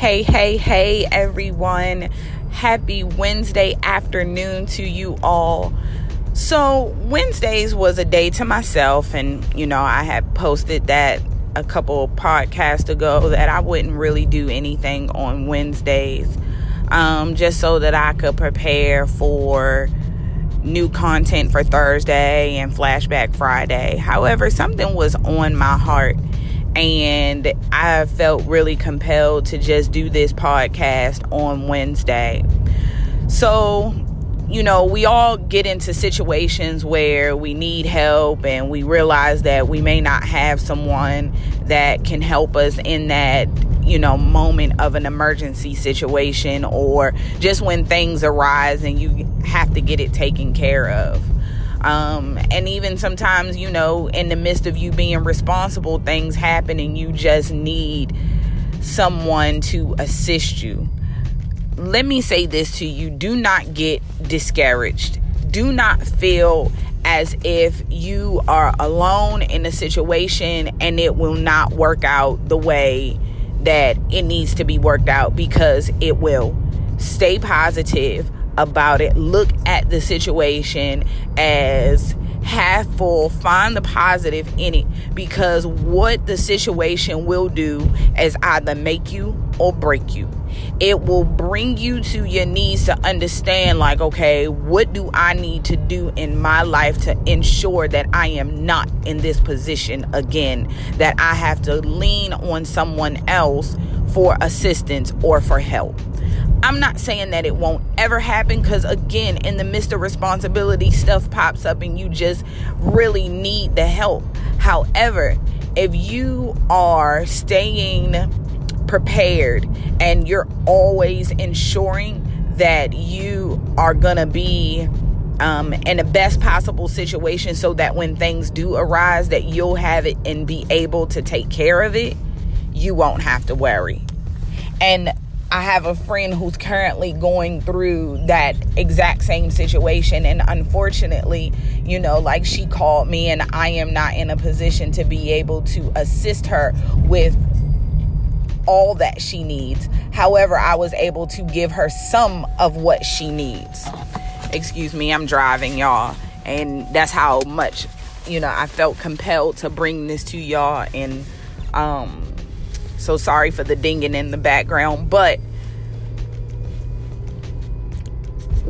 Hey, hey, hey, everyone. Happy Wednesday afternoon to you all. So, Wednesdays was a day to myself, and you know, I had posted that a couple podcasts ago that I wouldn't really do anything on Wednesdays um, just so that I could prepare for new content for Thursday and Flashback Friday. However, something was on my heart and I felt really compelled to just do this podcast on Wednesday. So, you know, we all get into situations where we need help and we realize that we may not have someone that can help us in that, you know, moment of an emergency situation or just when things arise and you have to get it taken care of. Um, and even sometimes, you know, in the midst of you being responsible, things happen and you just need someone to assist you. Let me say this to you do not get discouraged. Do not feel as if you are alone in a situation and it will not work out the way that it needs to be worked out because it will. Stay positive about it. Look at the situation as half full. Find the positive in it because what the situation will do is either make you or break you. It will bring you to your knees to understand, like, okay, what do I need to do in my life to ensure that I am not in this position again, that I have to lean on someone else for assistance or for help. I'm not saying that it won't ever happen because, again, in the midst of responsibility, stuff pops up and you just really need the help. However, if you are staying prepared and you're always ensuring that you are going to be um, in the best possible situation so that when things do arise that you'll have it and be able to take care of it you won't have to worry and I have a friend who's currently going through that exact same situation. And unfortunately, you know, like she called me, and I am not in a position to be able to assist her with all that she needs. However, I was able to give her some of what she needs. Excuse me, I'm driving, y'all. And that's how much, you know, I felt compelled to bring this to y'all. And, um, so sorry for the dinging in the background, but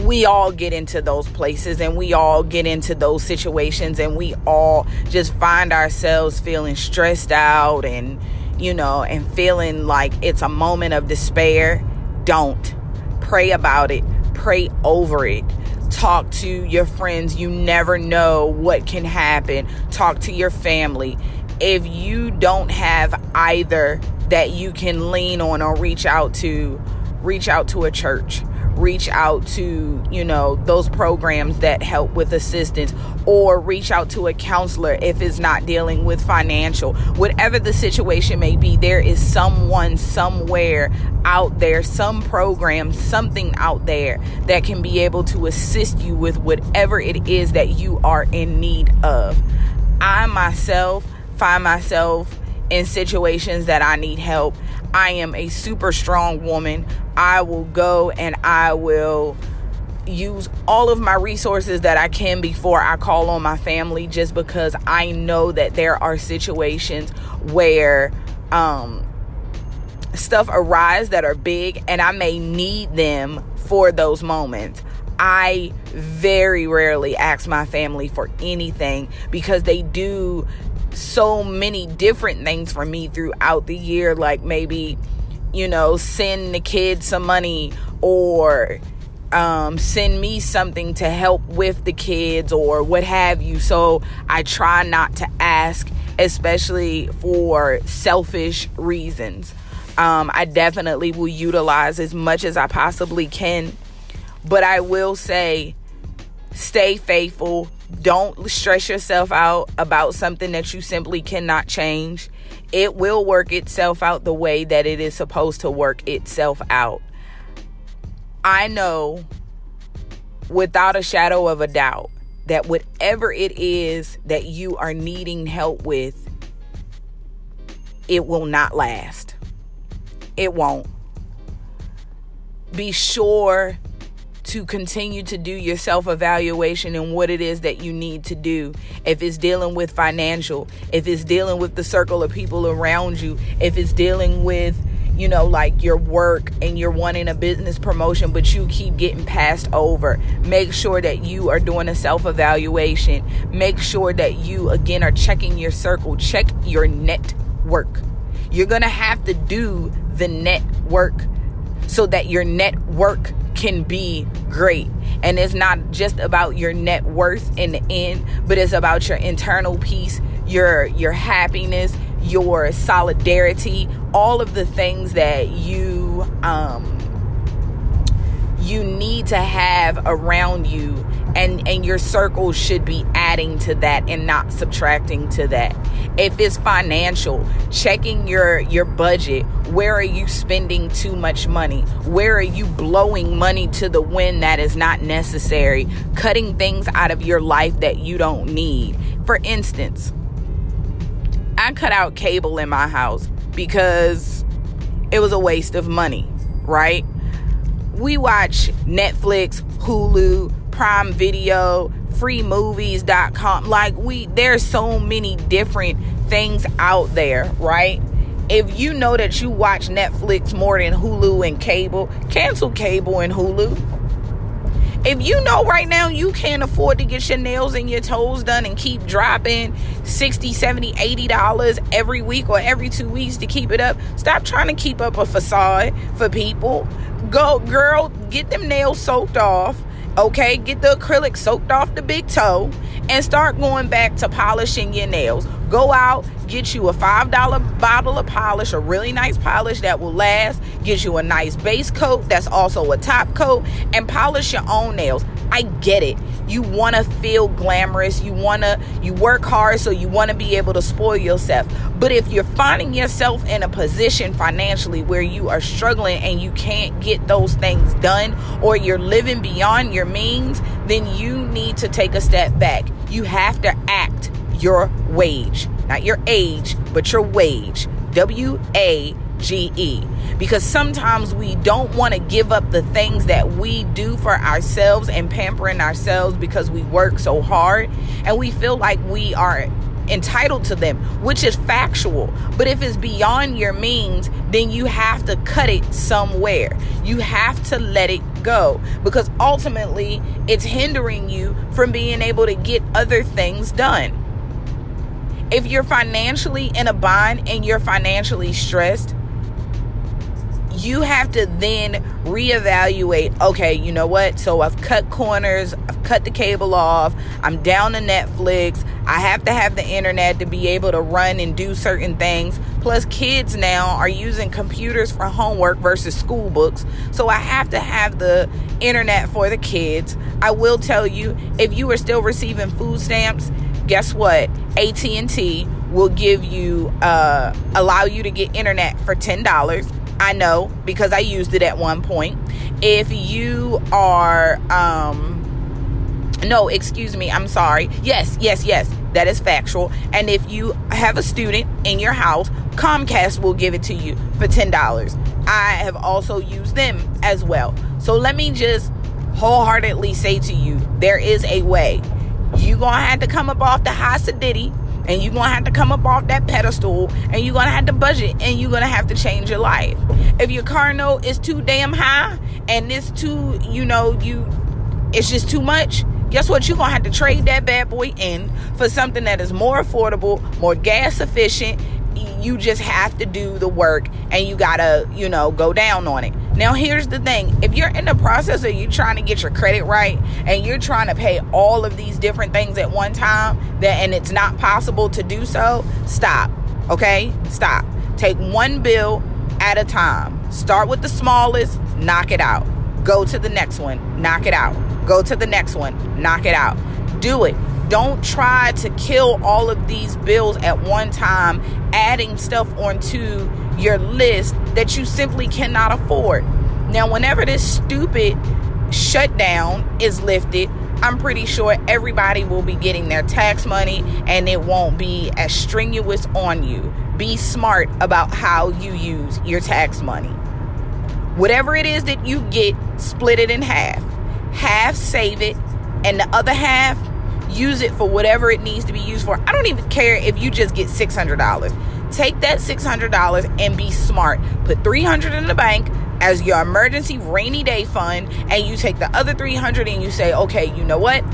we all get into those places and we all get into those situations and we all just find ourselves feeling stressed out and you know and feeling like it's a moment of despair. Don't. Pray about it. Pray over it. Talk to your friends. You never know what can happen. Talk to your family. If you don't have either that you can lean on or reach out to, reach out to a church reach out to you know those programs that help with assistance or reach out to a counselor if it's not dealing with financial. Whatever the situation may be there is someone somewhere out there some program something out there that can be able to assist you with whatever it is that you are in need of. I myself find myself in situations that I need help. I am a super strong woman. I will go and I will use all of my resources that I can before I call on my family just because I know that there are situations where um stuff arise that are big and I may need them for those moments. I very rarely ask my family for anything because they do so many different things for me throughout the year like maybe you know send the kids some money or um, send me something to help with the kids or what have you. So i try not to ask especially for selfish reasons. Um, i definitely will utilize as much as i possibly can. But i will say stay faithful don't stress yourself out about something that you simply cannot change. It will work itself out the way that it is supposed to work itself out. I know without a shadow of a doubt that whatever it is that you are needing help with, it will not last. It won't. be sure to continue to do your self evaluation and what it is that you need to do. If it's dealing with financial, if it's dealing with the circle of people around you, if it's dealing with you know, like your work and you're wanting a business promotion, but you keep getting passed over. Make sure that you are doing a self evaluation. Make sure that you, again, are checking your circle. Check your network. You're going to have to do the network so that your network can be great. And it's not just about your net worth in the end, but it's about your internal peace, your your happiness, your solidarity, all of the things that you um you need to have around you and and your circle should be adding to that and not subtracting to that. If it's financial checking your your budget where are you spending too much money? Where are you blowing money to the wind that is not necessary? Cutting things out of your life that you don't need. For instance i cut out cable in my house because it was a waste of money right? We watch netflix hulu Prime Video, freemovies.com. Like we there's so many different things out there, right? If you know that you watch Netflix more than Hulu and cable, cancel cable and Hulu. If you know right now you can't afford to get your nails and your toes done and keep dropping 60, 70, 80 dollars every week or every 2 weeks to keep it up, stop trying to keep up a facade for people. Go girl, get them nails soaked off Okay, get the acrylic soaked off the big toe and start going back to polishing your nails. Go out, get you a $5 bottle of polish, a really nice polish that will last, get you a nice base coat that's also a top coat, and polish your own nails. I get it. You want to feel glamorous. You want to you work hard so you want to be able to spoil yourself. But if you're finding yourself in a position financially where you are struggling and you can't get those things done or you're living beyond your means, then you need to take a step back. You have to act your wage, not your age, but your wage. W A G E. Because sometimes we don't want to give up the things that we do for ourselves and pampering ourselves because we work so hard and we feel like we are entitled to them, which is factual. But if it's beyond your means, then you have to cut it somewhere. You have to let it go because ultimately it's hindering you from being able to get other things done. If you're financially in a bind and you're financially stressed, you have to then reevaluate okay, you know what? So I've cut corners, I've cut the cable off, I'm down to Netflix, I have to have the internet to be able to run and do certain things. Plus, kids now are using computers for homework versus school books. So I have to have the internet for the kids. I will tell you if you are still receiving food stamps, guess what? AT&T will give you uh, allow you to get internet for $10 I know because I used it at one point. If you are, um, no, excuse me, I'm sorry. Yes, yes, yes, that is factual. And if you have a student in your house, Comcast will give it to you for $10. I have also used them as well. So let me just wholeheartedly say to you there is a way. You're going to have to come up off the high sedity and you're gonna have to come up off that pedestal and you're gonna have to budget and you're gonna have to change your life if your car note is too damn high and it's too you know you it's just too much guess what? You're gonna have to trade that bad boy in for something that is more affordable more gas efficient. You just have to do the work and you gotta you know go down on it. Now here's the thing. If you're in the process of you trying to get your credit right and you're trying to pay all of these different things at one time that and it's not possible to do so stop. Okay? Stop. Take one bill at a time. Start with the smallest knock it out. Go to the next one knock it out. Go to the next one knock it out. Do it. Don't try to kill all of these bills at one time, adding stuff onto your list that you simply cannot afford. Now, whenever this stupid shutdown is lifted, I'm pretty sure everybody will be getting their tax money and it won't be as strenuous on you. Be smart about how you use your tax money. Whatever it is that you get, split it in half. Half save it, and the other half use it for whatever it needs to be used for. I don't even care if you just get $600. Take that $600 and be smart. Put 300 in the bank as your emergency rainy day fund and you take the other 300 and you say, "Okay, you know what?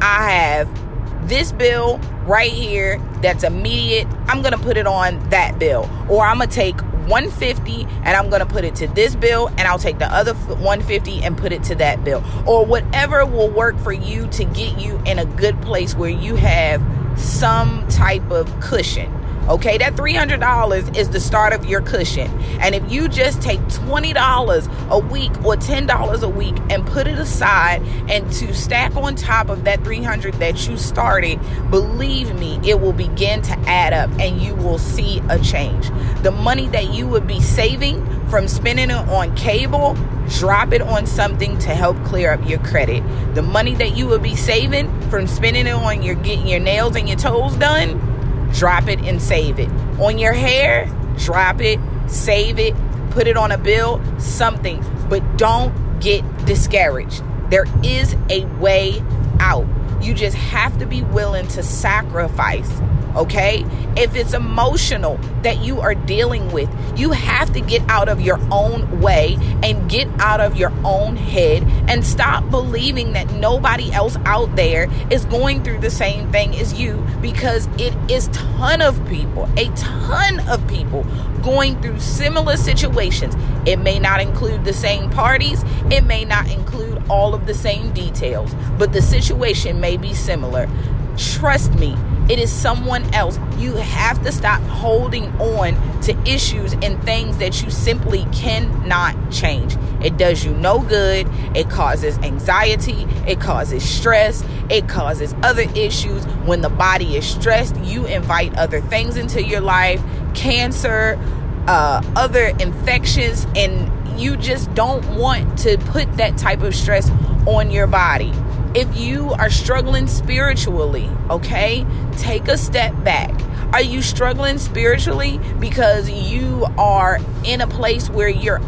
I have this bill right here that's immediate. I'm going to put it on that bill. Or I'm going to take 150 and I'm going to put it to this bill and I'll take the other 150 and put it to that bill or whatever will work for you to get you in a good place where you have some type of cushion Okay, that $300 is the start of your cushion. And if you just take $20 a week or $10 a week and put it aside and to stack on top of that 300 that you started, believe me, it will begin to add up and you will see a change. The money that you would be saving from spending it on cable, drop it on something to help clear up your credit. The money that you would be saving from spending it on your getting your nails and your toes done, drop it and save it. On your hair, drop it, save it, put it on a bill, something. But don't get discouraged. There is a way out. You just have to be willing to sacrifice okay? If it's emotional that you are dealing with, you have to get out of your own way and get out of your own head and stop believing that nobody else out there is going through the same thing as you because it is ton of people, a ton of people going through similar situations. It may not include the same parties, it may not include all of the same details, but the situation may be similar. Trust me, it is someone else. You have to stop holding on to issues and things that you simply cannot change. It does you no good. It causes anxiety. It causes stress. It causes other issues. When the body is stressed, you invite other things into your life cancer, uh, other infections, and you just don't want to put that type of stress on your body if you are struggling spiritually, okay, take a step back. Are you struggling spiritually because you are in a place where you're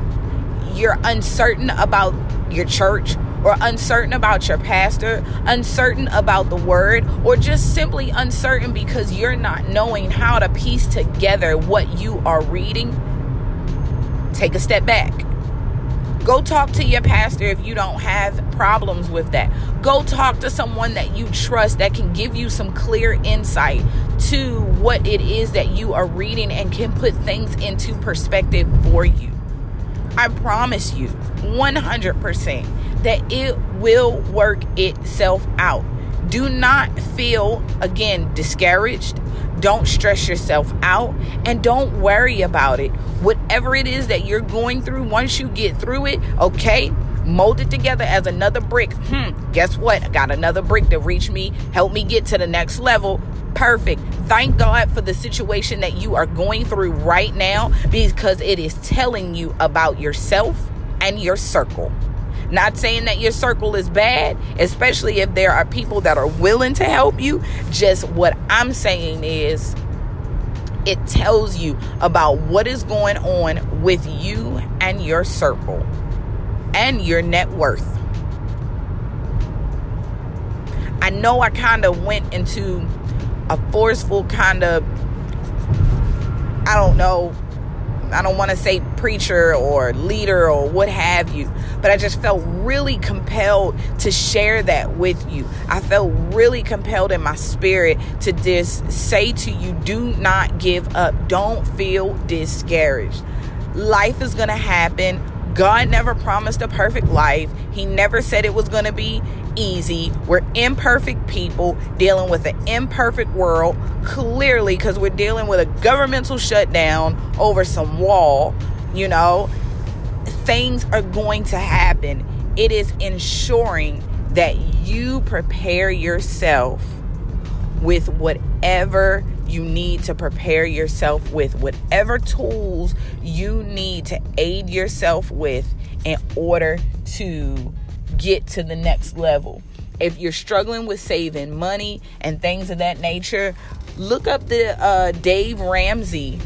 you're uncertain about your church or uncertain about your pastor, uncertain about the word, or just simply uncertain because you're not knowing how to piece together what you are reading? Take a step back Go talk to your pastor if you don't have problems with that. Go talk to someone that you trust that can give you some clear insight to what it is that you are reading and can put things into perspective for you. I promise you 100% that it will work itself out. Do not feel, again, discouraged don't stress yourself out and don't worry about it. Whatever it is that you're going through, once you get through it, okay, mold it together as another brick. Hmm, guess what? I got another brick to reach me, help me get to the next level. Perfect. Thank God for the situation that you are going through right now because it is telling you about yourself and your circle. Not saying that your circle is bad, especially if there are people that are willing to help you. Just what I'm saying is, it tells you about what is going on with you and your circle and your net worth. I know I kind of went into a forceful kind of, I don't know, I don't want to say preacher or leader or what have you, but I just felt really compelled to share that with you. I felt really compelled in my spirit to just say to you do not give up, don't feel discouraged. Life is going to happen. God never promised a perfect life. He never said it was going to be easy. We're imperfect people dealing with an imperfect world, clearly, because we're dealing with a governmental shutdown over some wall. You know, things are going to happen. It is ensuring that you prepare yourself with whatever you need to prepare yourself with, whatever tools you need to aid yourself with in order to get to the next level. If you're struggling with saving money and things of that nature, look up the uh, Dave Ramsey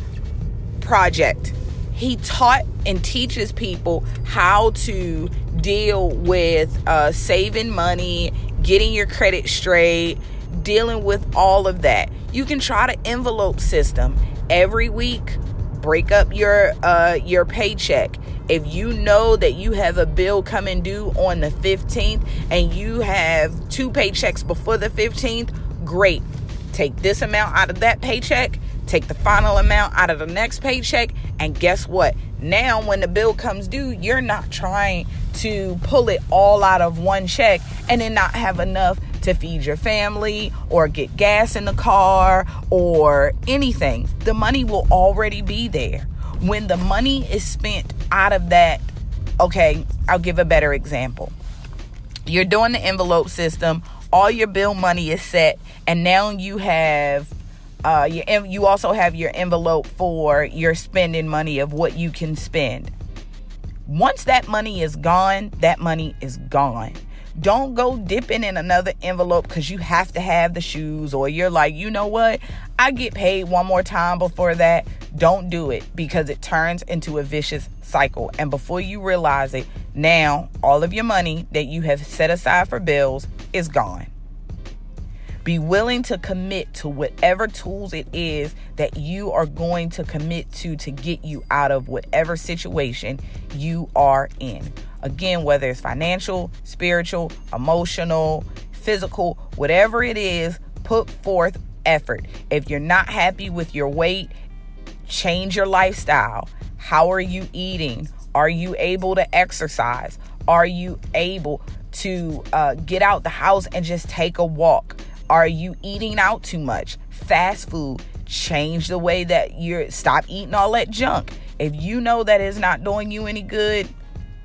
project. he taught and teaches people how to deal with uh, saving money, getting your credit straight, dealing with all of that. You can try the envelope system every week. Break up your uh, your paycheck. If you know that you have a bill coming due on the 15th and you have two paychecks before the 15th, great. Take this amount out of that paycheck take the final amount out of the next paycheck, and guess what? Now, when the bill comes due, you're not trying to pull it all out of one check and then not have enough to feed your family or get gas in the car or anything. The money will already be there. When the money is spent out of that, okay, I'll give a better example. You're doing the envelope system, all your bill money is set, and now you have uh, you, you also have your envelope for your spending money of what you can spend. Once that money is gone, that money is gone. Don't go dipping in another envelope because you have to have the shoes, or you're like, you know what? I get paid one more time before that. Don't do it because it turns into a vicious cycle. And before you realize it, now all of your money that you have set aside for bills is gone. Be willing to commit to whatever tools it is that you are going to commit to to get you out of whatever situation you are in. Again, whether it's financial, spiritual, emotional, physical, whatever it is, put forth effort. If you're not happy with your weight, change your lifestyle. How are you eating? Are you able to exercise? Are you able to uh, get out the house and just take a walk? Are you eating out too much? Fast food. Change the way that you're stop eating all that junk. If you know that is not doing you any good,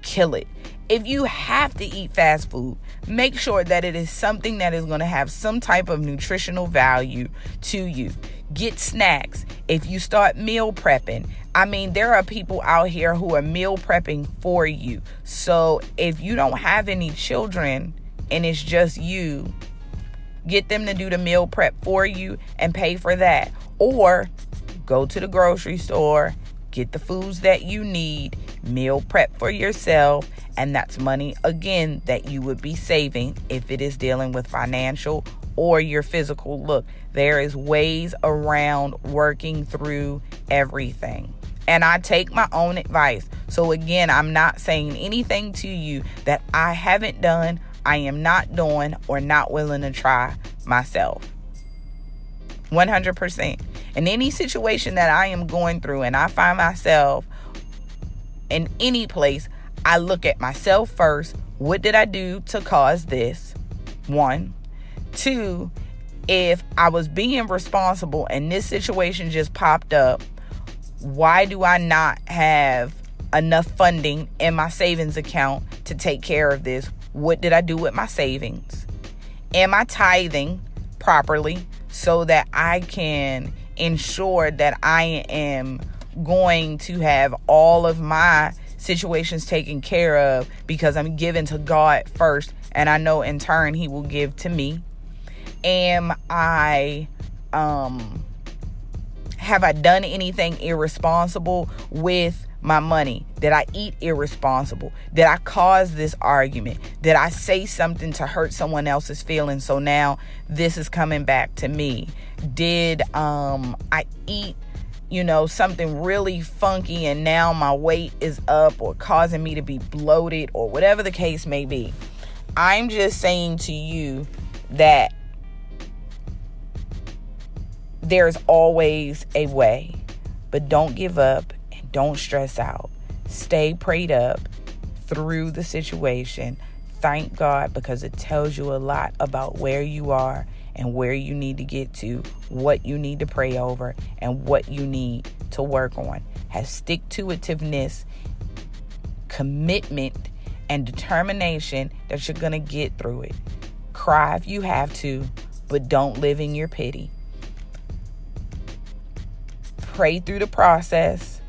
kill it. If you have to eat fast food, make sure that it is something that is going to have some type of nutritional value to you. Get snacks. If you start meal prepping, I mean, there are people out here who are meal prepping for you. So if you don't have any children and it's just you, Get them to do the meal prep for you and pay for that. Or go to the grocery store, get the foods that you need, meal prep for yourself, and that's money again that you would be saving if it is dealing with financial or your physical look. There is ways around working through everything. And I take my own advice. So again, I'm not saying anything to you that I haven't done I am not doing or not willing to try myself. 100%. In any situation that I am going through and I find myself in any place, I look at myself first. What did I do to cause this? One. Two, if I was being responsible and this situation just popped up, why do I not have enough funding in my savings account to take care of this? What did I do with my savings? Am I tithing properly so that I can ensure that I am going to have all of my situations taken care of because I'm giving to God first and I know in turn he will give to me. Am I um have I done anything irresponsible with my money? Did I eat irresponsible? Did I cause this argument? Did I say something to hurt someone else's feelings so now this is coming back to me? Did um I eat you know something really funky and now my weight is up or causing me to be bloated or whatever the case may be? I'm just saying to you that there's always a way. But don't give up and don't stress out. Stay prayed up through the situation. Thank God because it tells you a lot about where you are and where you need to get to, what you need to pray over, and what you need to work on. Have stick to itiveness, commitment, and determination that you're going to get through it. Cry if you have to, but don't live in your pity. Pray through the process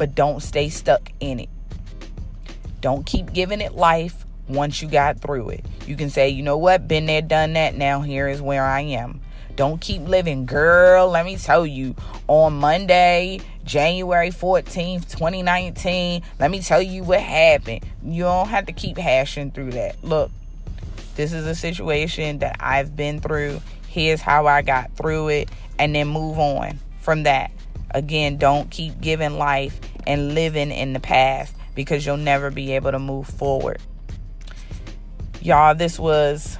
but don't stay stuck in it. Don't keep giving it life once you got through it. You can say, you know what, been there, done that, now here is where I am. Don't keep living. Girl, let me tell you, on Monday, January 14th, 2019, let me tell you what happened. You don't have to keep hashing through that. Look, this is a situation that I've been through. Here's how I got through it, and then move on from that. Again, don't keep giving life and living in the past because you'll never be able to move forward. Y'all, this was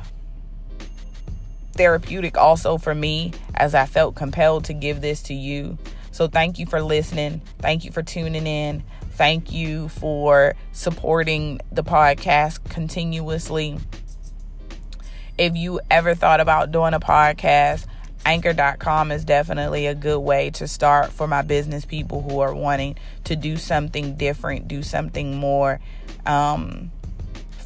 therapeutic also for me as I felt compelled to give this to you. So thank you for listening. Thank you for tuning in. Thank you for supporting the podcast continuously. If you ever thought about doing a podcast, anchor.com is definitely a good way to start for my business people who are wanting to do something different, do something more. Um,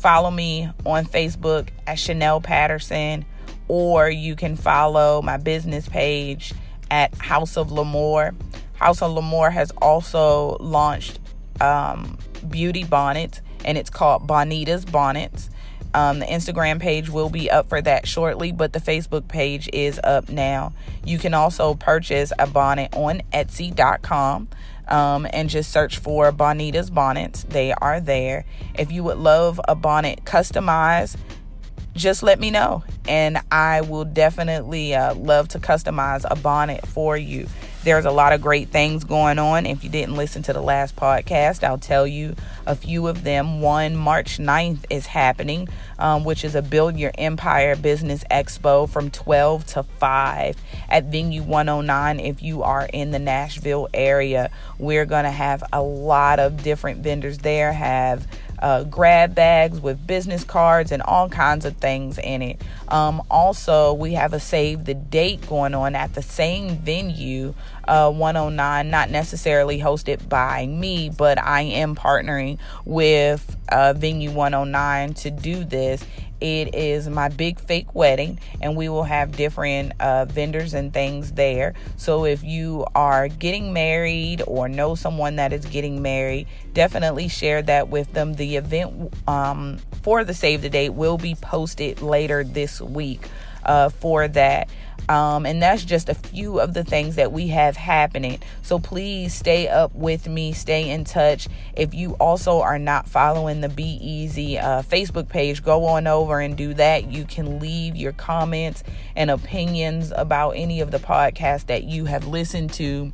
follow me on Facebook at Chanel Patterson, or you can follow my business page at House of L'Amour. House of L'Amour has also launched um, beauty bonnets, and it's called Bonita's Bonnets. Um, the Instagram page will be up for that shortly, but the Facebook page is up now. You can also purchase a bonnet on Etsy.com um, and just search for Bonita's Bonnets. They are there. If you would love a bonnet customized, just let me know, and I will definitely uh, love to customize a bonnet for you. There's a lot of great things going on. If you didn't listen to the last podcast, I'll tell you a few of them. One, March 9th is happening, um, which is a Build Your Empire Business Expo from 12 to 5 at Venue 109. If you are in the Nashville area, we're going to have a lot of different vendors there, have uh, grab bags with business cards and all kinds of things in it. Um, also, we have a save the date going on at the same venue, uh, 109, not necessarily hosted by me, but I am partnering with uh, Venue 109 to do this. It is my big fake wedding, and we will have different uh, vendors and things there. So if you are getting married or know someone that is getting married, definitely share that with them. The event um, for the save the date will be posted later this week uh, for that. Um, and that's just a few of the things that we have happening. So please stay up with me, stay in touch. If you also are not following the Be Easy uh, Facebook page, go on over and do that. You can leave your comments and opinions about any of the podcasts that you have listened to.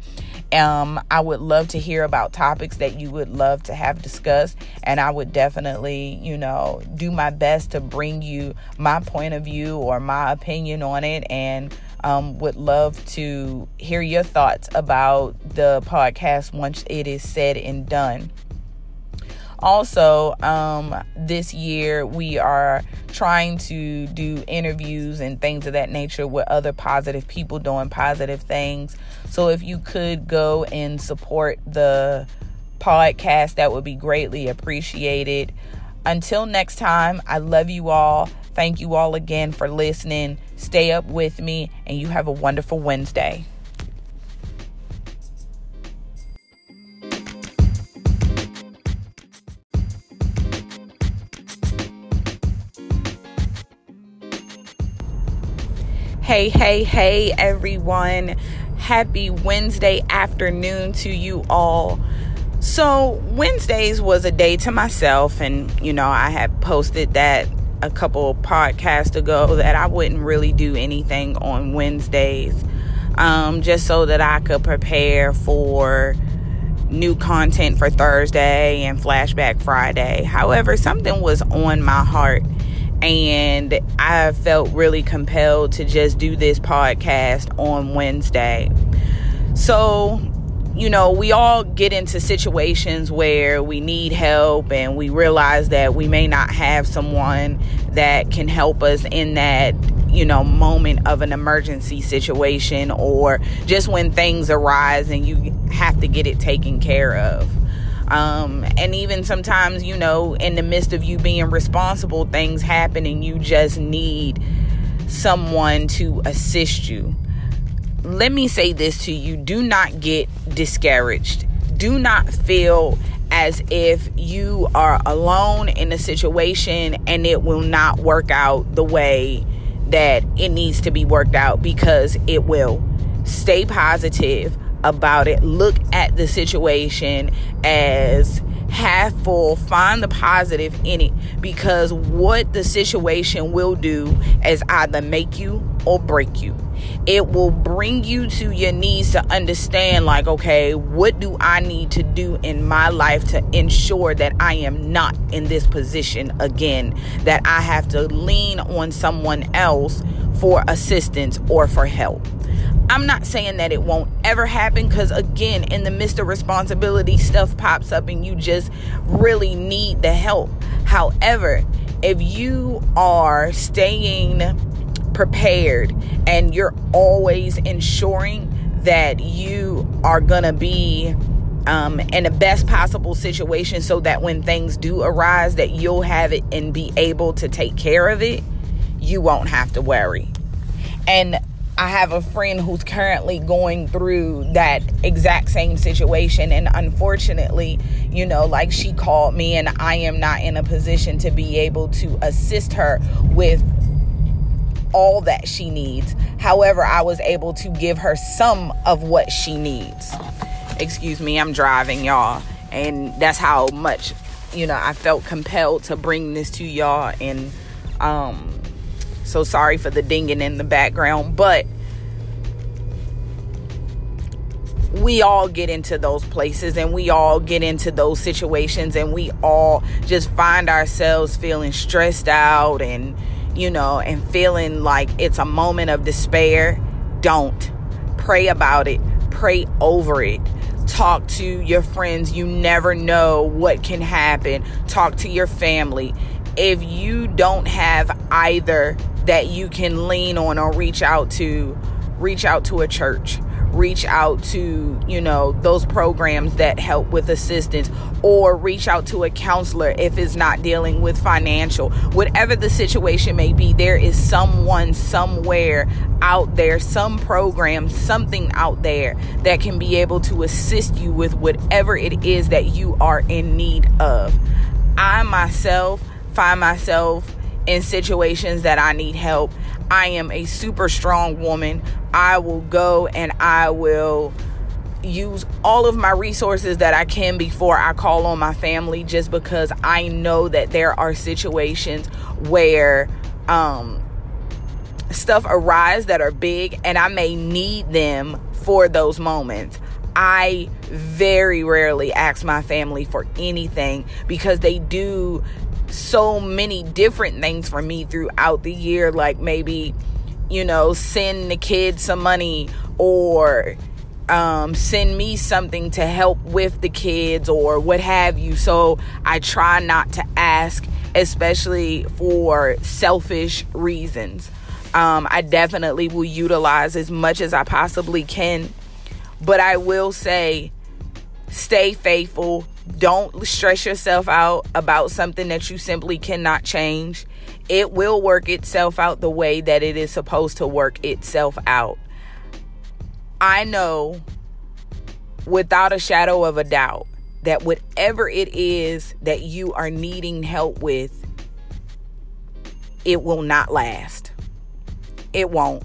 Um, I would love to hear about topics that you would love to have discussed, and I would definitely, you know, do my best to bring you my point of view or my opinion on it, and um, would love to hear your thoughts about the podcast once it is said and done. Also, um, this year we are trying to do interviews and things of that nature with other positive people doing positive things. So if you could go and support the podcast, that would be greatly appreciated. Until next time, I love you all. Thank you all again for listening. Stay up with me, and you have a wonderful Wednesday. Hey, hey, hey, everyone. Happy Wednesday afternoon to you all. So, Wednesdays was a day to myself, and you know, I had posted that a couple podcasts ago that I wouldn't really do anything on Wednesdays um, just so that I could prepare for new content for Thursday and Flashback Friday. However, something was on my heart and I felt really compelled to just do this podcast on Wednesday. So, you know, we all get into situations where we need help and we realize that we may not have someone that can help us in that, you know, moment of an emergency situation or just when things arise and you have to get it taken care of. Um, and even sometimes, you know, in the midst of you being responsible, things happen and you just need someone to assist you. Let me say this to you do not get discouraged. Do not feel as if you are alone in a situation and it will not work out the way that it needs to be worked out because it will. Stay positive about it. Look at the situation as half full. Find the positive in it because what the situation will do is either make you or break you. It will bring you to your knees to understand, like, okay, what do I need to do in my life to ensure that I am not in this position again, that I have to lean on someone else for assistance or for help. I'm not saying that it won't ever happen because, again, in the midst of responsibility, stuff pops up and you just really need the help. However, if you are staying prepared and you're always ensuring that you are going to be um, in the best possible situation so that when things do arise that you'll have it and be able to take care of it you won't have to worry and I have a friend who's currently going through that exact same situation. And unfortunately, you know, like she called me, and I am not in a position to be able to assist her with all that she needs. However, I was able to give her some of what she needs. Excuse me, I'm driving, y'all. And that's how much, you know, I felt compelled to bring this to y'all. And, um, so sorry for the dinging in the background, but we all get into those places and we all get into those situations and we all just find ourselves feeling stressed out and you know and feeling like it's a moment of despair. Don't. Pray about it. Pray over it. Talk to your friends. You never know what can happen. Talk to your family. If you don't have either that you can lean on or reach out to, reach out to a church, reach out to, you know, those programs that help with assistance, or reach out to a counselor if it's not dealing with financial. Whatever the situation may be, there is someone somewhere out there, some program, something out there that can be able to assist you with whatever it is that you are in need of. I myself find myself in situations that I need help. I am a super strong woman. I will go and I will use all of my resources that I can before I call on my family just because I know that there are situations where um, stuff arise that are big and I may need them for those moments. I very rarely ask my family for anything because they do so many different things for me throughout the year like maybe you know send the kids some money or um, send me something to help with the kids or what have you. So i try not to ask especially for selfish reasons. Um, i definitely will utilize as much as i possibly can but i will say stay faithful don't stress yourself out about something that you simply cannot change. It will work itself out the way that it is supposed to work itself out. I know without a shadow of a doubt that whatever it is that you are needing help with, it will not last. It won't.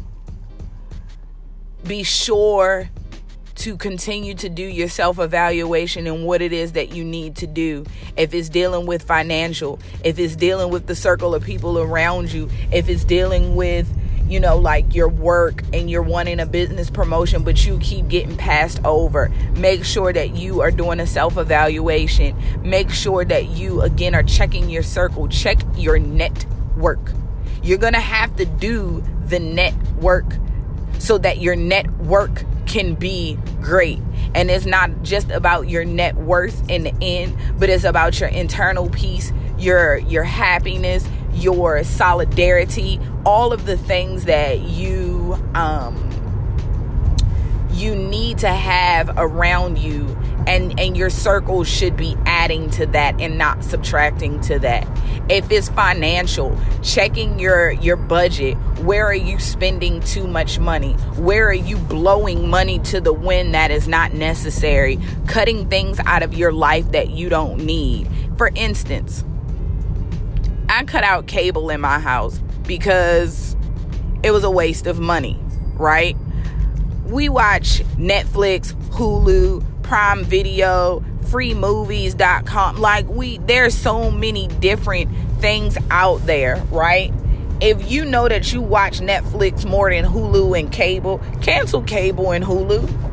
Be sure to continue to do your self evaluation and what it is that you need to do. If it's dealing with financial, if it's dealing with the circle of people around you, if it's dealing with you know, like your work and you're wanting a business promotion, but you keep getting passed over. Make sure that you are doing a self evaluation. Make sure that you, again, are checking your circle. Check your network. You're going to have to do the network so that your network can be great. And it's not just about your net worth in the end, but it's about your internal peace, your your happiness, your solidarity, all of the things that you um you need to have around you and and your circle should be adding to that and not subtracting to that. If it's financial checking your your budget. Where are you spending too much money? Where are you blowing money to the wind that is not necessary? Cutting things out of your life that you don't need. For instance i cut out cable in my house because it was a waste of money, right? We watch Netflix, Hulu, Prime Video, freemovies.com. Like we there's so many different things out there, right? If you know that you watch Netflix more than Hulu and cable, cancel cable and Hulu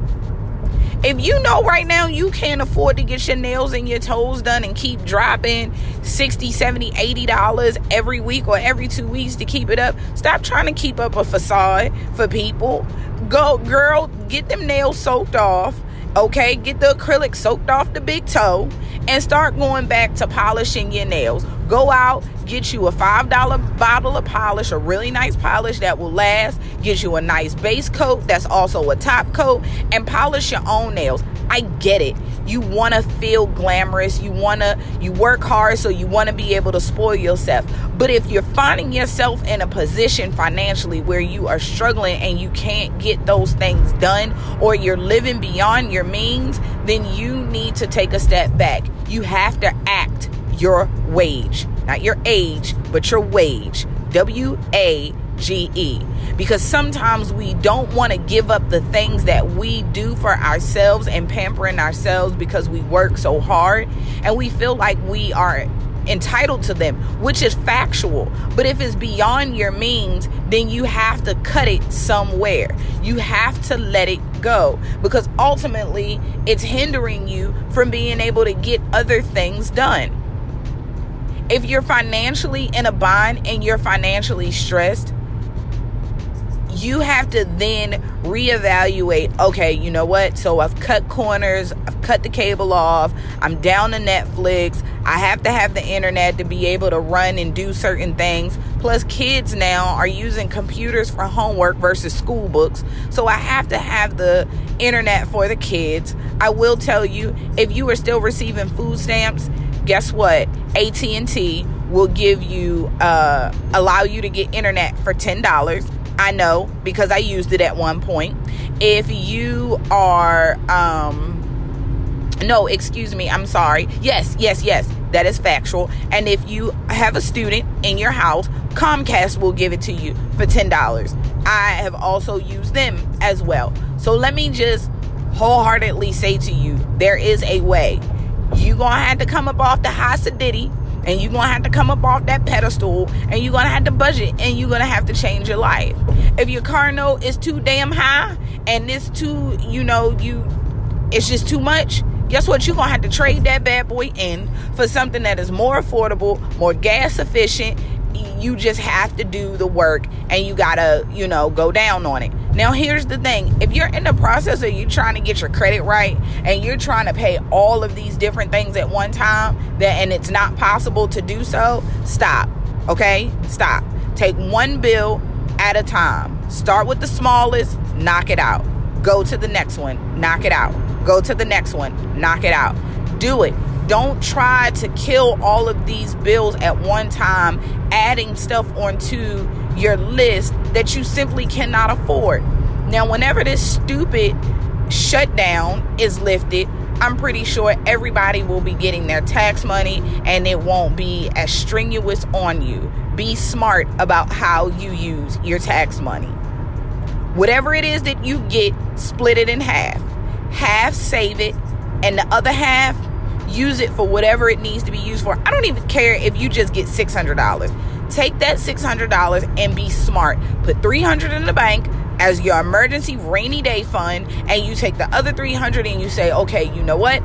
if you know right now you can't afford to get your nails and your toes done and keep dropping 60 70 80 dollars every week or every two weeks to keep it up stop trying to keep up a facade for people go girl get them nails soaked off okay? Get the acrylic soaked off the big toe and start going back to polishing your nails. Go out get you a five dollar bottle of polish a really nice polish that will last get you a nice base coat that's also a top coat and polish your own nails i get it. You want to feel glamorous you want to you work hard so you want to be able to spoil yourself. But if you're finding yourself in a position financially where you are struggling and you can't get those things done or you're living beyond your means then you need to take a step back. You have to act your wage not your age, but your wage. W A G E. Because sometimes we don't want to give up the things that we do for ourselves and pampering ourselves because we work so hard and we feel like we are entitled to them, which is factual. But if it's beyond your means, then you have to cut it somewhere. You have to let it go because ultimately it's hindering you from being able to get other things done if you're financially in a bind and you're financially stressed, you have to then reevaluate okay, you know what? So I've cut corners, I've cut the cable off, I'm down to Netflix, I have to have the internet to be able to run and do certain things. Plus, kids now are using computers for homework versus school books. So I have to have the internet for the kids. I will tell you if you are still receiving food stamps, guess what? AT&T will give you uh, allow you to get internet for $10. I know because I used it at one point. If you are um no, excuse me, I'm sorry. Yes, yes, yes. That is factual. And if you have a student in your house, Comcast will give it to you for $10. I have also used them as well. So let me just wholeheartedly say to you, there is a way You're gonna have to come up off the high sedity and you're gonna have to come up off that pedestal and you're gonna have to budget and you're gonna have to change your life if your car note is too damn high and it's too you know you it's just too much guess what you're gonna have to trade that bad boy in for something that is more affordable more gas efficient you just have to do the work and you gotta you know go down on it now, here's the thing if you're in the process of you trying to get your credit right and you're trying to pay all of these different things at one time, that and it's not possible to do so, stop. Okay? Stop. Take one bill at a time. Start with the smallest, knock it out. Go to the next one, knock it out. Go to the next one, knock it out. Do it. Don't try to kill all of these bills at one time, adding stuff onto your list that you simply cannot afford. Now, whenever this stupid shutdown is lifted, I'm pretty sure everybody will be getting their tax money and it won't be as strenuous on you. Be smart about how you use your tax money. Whatever it is that you get, split it in half. Half save it, and the other half use it for whatever it needs to be used for. I don't even care if you just get $600 take that $600 and be smart. Put 300 in the bank as your emergency rainy day fund and you take the other 300 and you say, "Okay, you know what?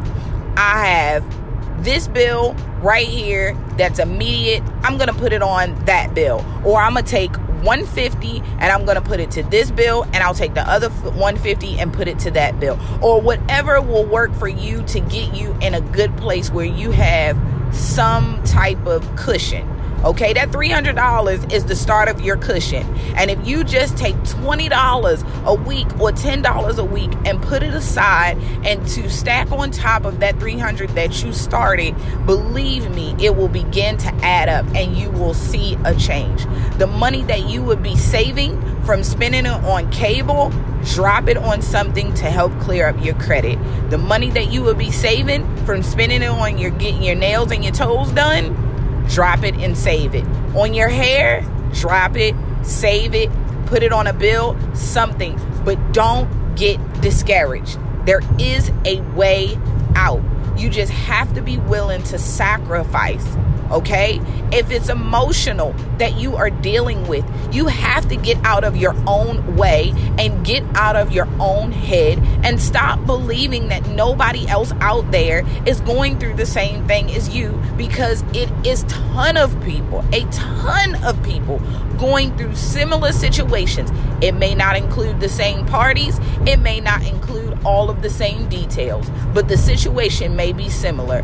I have this bill right here that's immediate. I'm to put it on that bill or I'm to take 150 and I'm to put it to this bill and I'll take the other 150 and put it to that bill or whatever will work for you to get you in a good place where you have some type of cushion Okay, that $300 is the start of your cushion. And if you just take $20 a week or $10 a week and put it aside and to stack on top of that 300 that you started, believe me, it will begin to add up and you will see a change. The money that you would be saving from spending it on cable, drop it on something to help clear up your credit. The money that you would be saving from spending it on your getting your nails and your toes done, drop it and save it. On your hair, drop it, save it, put it on a bill, something. But don't get discouraged. There is a way out. You just have to be willing to sacrifice okay? If it's emotional that you are dealing with, you have to get out of your own way and get out of your own head and stop believing that nobody else out there is going through the same thing as you because it is ton of people, a ton of people going through similar situations. It may not include the same parties, it may not include all of the same details, but the situation may be similar.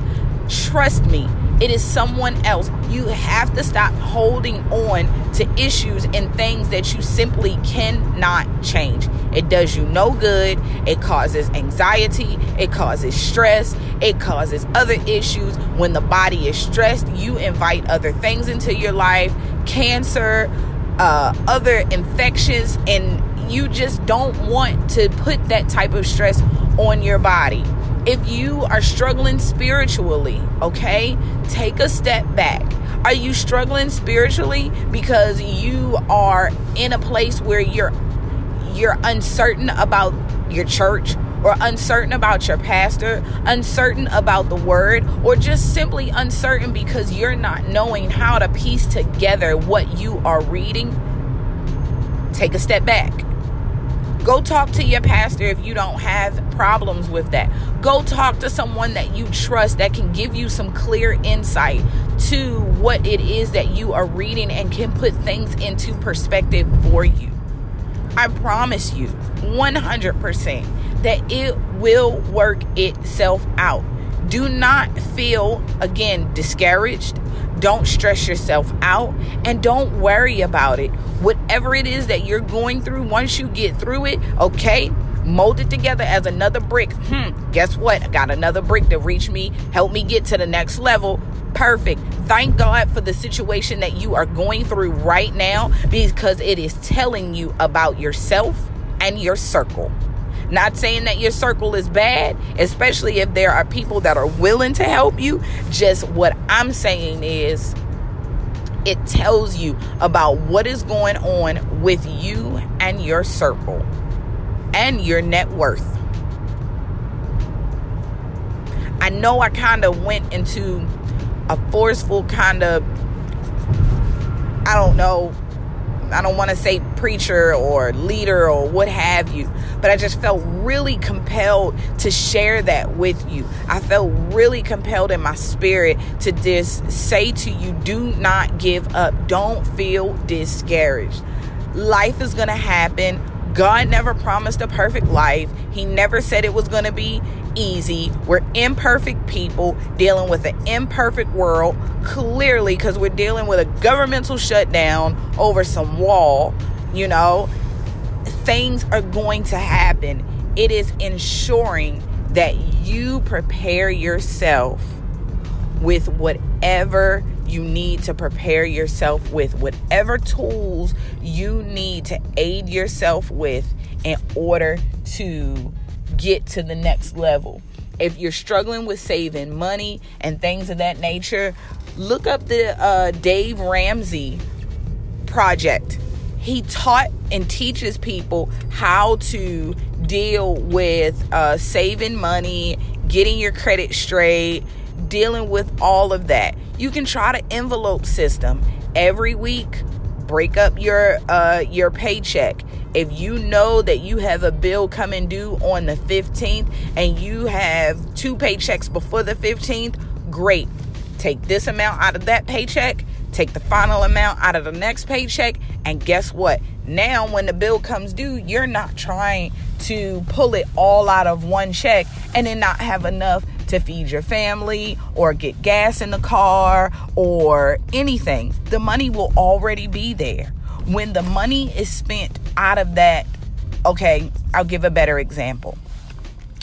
Trust me, it is someone else. You have to stop holding on to issues and things that you simply cannot change. It does you no good. It causes anxiety. It causes stress. It causes other issues. When the body is stressed, you invite other things into your life cancer, uh, other infections, and you just don't want to put that type of stress on your body if you are struggling spiritually, okay, take a step back. Are you struggling spiritually because you are in a place where you're you're uncertain about your church or uncertain about your pastor, uncertain about the word, or just simply uncertain because you're not knowing how to piece together what you are reading? Take a step back Go talk to your pastor if you don't have problems with that. Go talk to someone that you trust that can give you some clear insight to what it is that you are reading and can put things into perspective for you. I promise you 100% that it will work itself out. Do not feel, again, discouraged. Don't stress yourself out and don't worry about it. Whatever it is that you're going through, once you get through it, okay, mold it together as another brick. Hmm, guess what? I got another brick to reach me, help me get to the next level. Perfect. Thank God for the situation that you are going through right now because it is telling you about yourself and your circle. Not saying that your circle is bad, especially if there are people that are willing to help you. Just what I'm saying is, it tells you about what is going on with you and your circle and your net worth. I know I kind of went into a forceful kind of, I don't know, I don't want to say preacher or leader or what have you, but I just felt really compelled to share that with you. I felt really compelled in my spirit to just say to you do not give up, don't feel discouraged. Life is going to happen. God never promised a perfect life. He never said it was going to be easy. We're imperfect people dealing with an imperfect world, clearly, because we're dealing with a governmental shutdown over some wall. You know, things are going to happen. It is ensuring that you prepare yourself with whatever you need to prepare yourself with, whatever tools you need to aid yourself with in order to get to the next level. If you're struggling with saving money and things of that nature, look up the uh, Dave Ramsey project. He taught and teaches people how to deal with uh, saving money, getting your credit straight, dealing with all of that. You can try the envelope system every week. Break up your uh, your paycheck if you know that you have a bill coming due on the 15th and you have two paychecks before the 15th, great. Take this amount out of that paycheck, take the final amount out of the next paycheck, and guess what? Now, when the bill comes due, you're not trying to pull it all out of one check and then not have enough to feed your family or get gas in the car or anything. The money will already be there when the money is spent out of that, okay, I'll give a better example.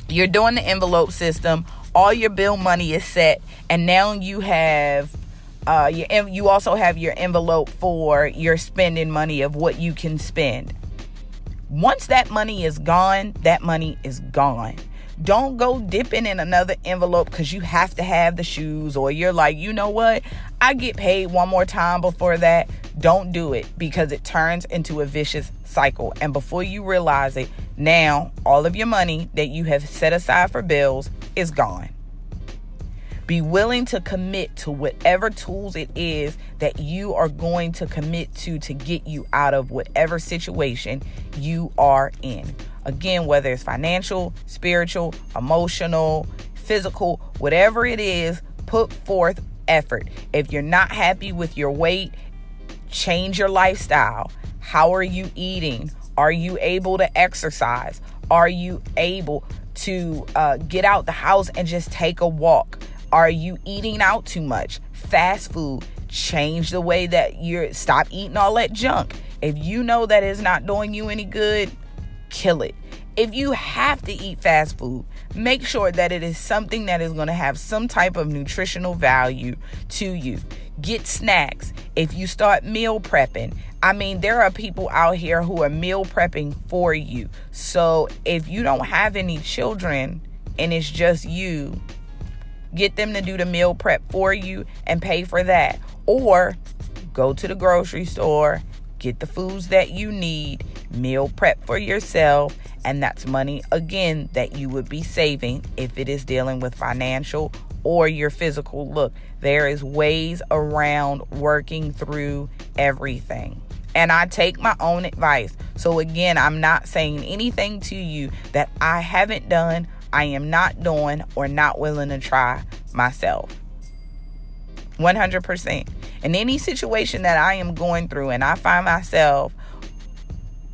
You're doing the envelope system, all your bill money is set, and now you have uh, you also have your envelope for your spending money of what you can spend. Once that money is gone, that money is gone. Don't go dipping in another envelope because you have to have the shoes, or you're like, you know what? I get paid one more time before that. Don't do it because it turns into a vicious cycle. And before you realize it, now all of your money that you have set aside for bills is gone. Be willing to commit to whatever tools it is that you are going to commit to to get you out of whatever situation you are in. Again, whether it's financial, spiritual, emotional, physical, whatever it is, put forth effort. If you're not happy with your weight, change your lifestyle. How are you eating? Are you able to exercise? Are you able to uh, get out the house and just take a walk? Are you eating out too much? Fast food. Change the way that you're stop eating all that junk. If you know that is not doing you any good, kill it. If you have to eat fast food, make sure that it is something that is going to have some type of nutritional value to you. Get snacks. If you start meal prepping, I mean, there are people out here who are meal prepping for you. So if you don't have any children and it's just you, Get them to do the meal prep for you and pay for that. Or go to the grocery store, get the foods that you need, meal prep for yourself, and that's money again that you would be saving if it is dealing with financial or your physical look. There is ways around working through everything. And I take my own advice. So again, I'm not saying anything to you that I haven't done I am not doing or not willing to try myself. 100%. In any situation that I am going through and I find myself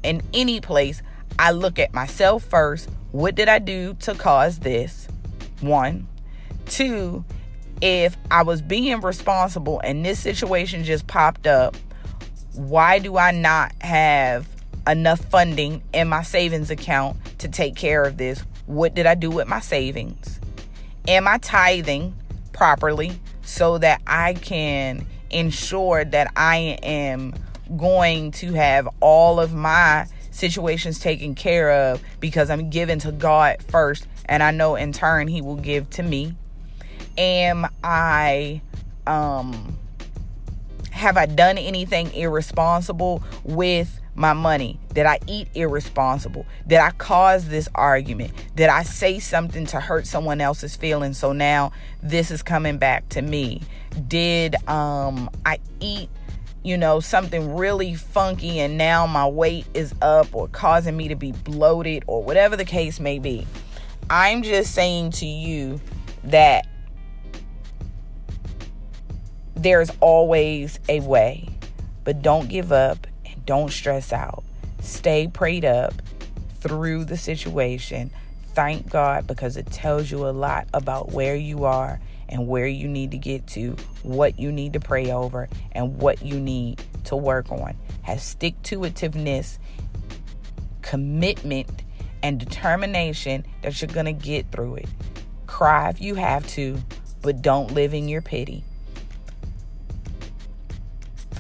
in any place, I look at myself first. What did I do to cause this? One. Two, if I was being responsible and this situation just popped up, why do I not have enough funding in my savings account to take care of this? What did I do with my savings? Am I tithing properly so that I can ensure that I am going to have all of my situations taken care of because I'm giving to God first and I know in turn he will give to me? Am I um have I done anything irresponsible with my money? Did I eat irresponsible? Did I cause this argument? Did I say something to hurt someone else's feelings so now this is coming back to me? Did um I eat you know, something really funky and now my weight is up or causing me to be bloated or whatever the case may be. I'm just saying to you that there's always a way, but don't give up and don't stress out. Stay prayed up through the situation. Thank God because it tells you a lot about where you are and where you need to get to, what you need to pray over, and what you need to work on. Have stick to itiveness, commitment, and determination that you're going to get through it. Cry if you have to, but don't live in your pity.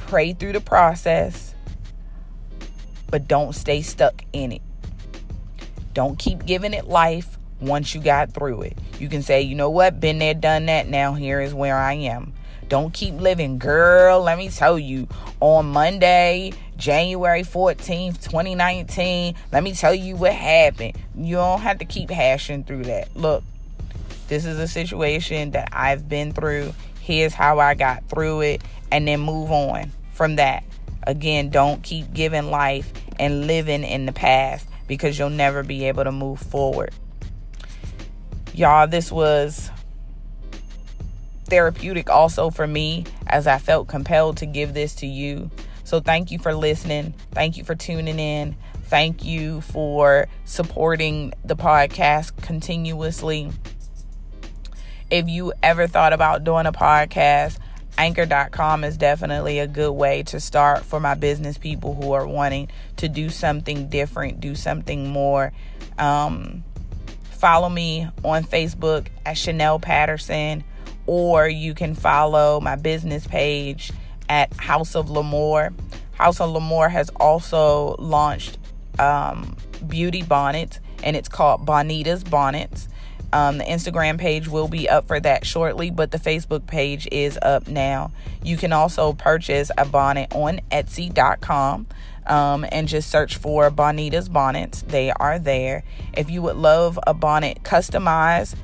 Pray through the process but don't stay stuck in it. Don't keep giving it life once you got through it. You can say, you know what, been there, done that, now here is where I am. Don't keep living, girl. Let me tell you, on Monday, January 14th, 2019, let me tell you what happened. You don't have to keep hashing through that. Look, this is a situation that I've been through. Here's how I got through it, and then move on from that. Again, don't keep giving life and living in the past because you'll never be able to move forward. Y'all, this was therapeutic also for me as I felt compelled to give this to you. So thank you for listening. Thank you for tuning in. Thank you for supporting the podcast continuously. If you ever thought about doing a podcast, anchor.com is definitely a good way to start for my business people who are wanting to do something different, do something more. Um, follow me on Facebook at Chanel Patterson, or you can follow my business page at House of L'Amour. House of L'Amour has also launched um, beauty bonnets, and it's called Bonita's Bonnets. Um, the Instagram page will be up for that shortly, but the Facebook page is up now. You can also purchase a bonnet on Etsy.com. Um, and just search for Bonita's Bonnets. They are there. If you would love a bonnet customized,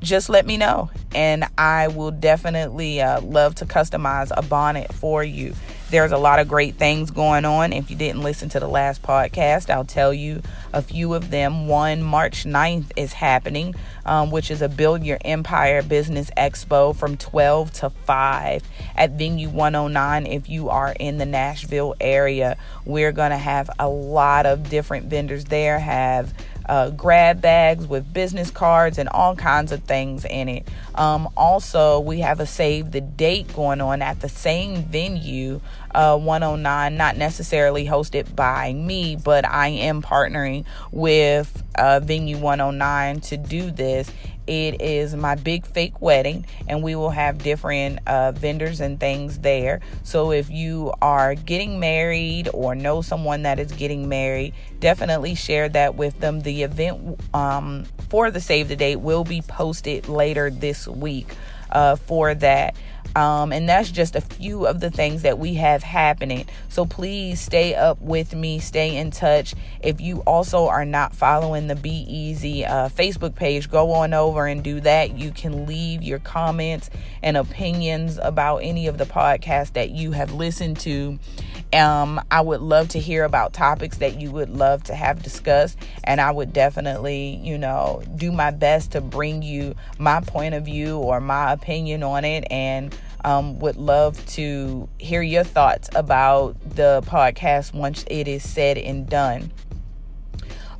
just let me know and I will definitely uh, love to customize a bonnet for you. There's a lot of great things going on. If you didn't listen to the last podcast, I'll tell you a few of them. One, March 9th is happening, um, which is a Build Your Empire Business Expo from 12 to 5 at Venue 109. If you are in the Nashville area, we're going to have a lot of different vendors there, have uh, grab bags with business cards and all kinds of things in it. Um, also, we have a save the date going on at the same venue, uh, 109, not necessarily hosted by me, but I am partnering with uh, Venue 109 to do this. It is my big fake wedding, and we will have different uh, vendors and things there. So, if you are getting married or know someone that is getting married, definitely share that with them. The event um, for the save the date will be posted later this week uh, for that. Um, and that's just a few of the things that we have happening. So please stay up with me, stay in touch. If you also are not following the Be Easy uh, Facebook page, go on over and do that. You can leave your comments and opinions about any of the podcasts that you have listened to. Um, I would love to hear about topics that you would love to have discussed, and I would definitely, you know, do my best to bring you my point of view or my opinion on it, and um, would love to hear your thoughts about the podcast once it is said and done.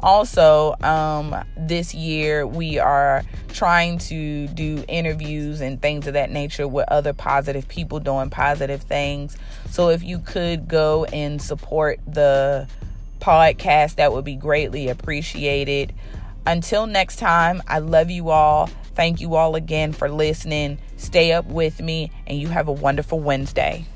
Also, um, this year we are trying to do interviews and things of that nature with other positive people doing positive things. So if you could go and support the podcast, that would be greatly appreciated. Until next time, I love you all. Thank you all again for listening. Stay up with me, and you have a wonderful Wednesday.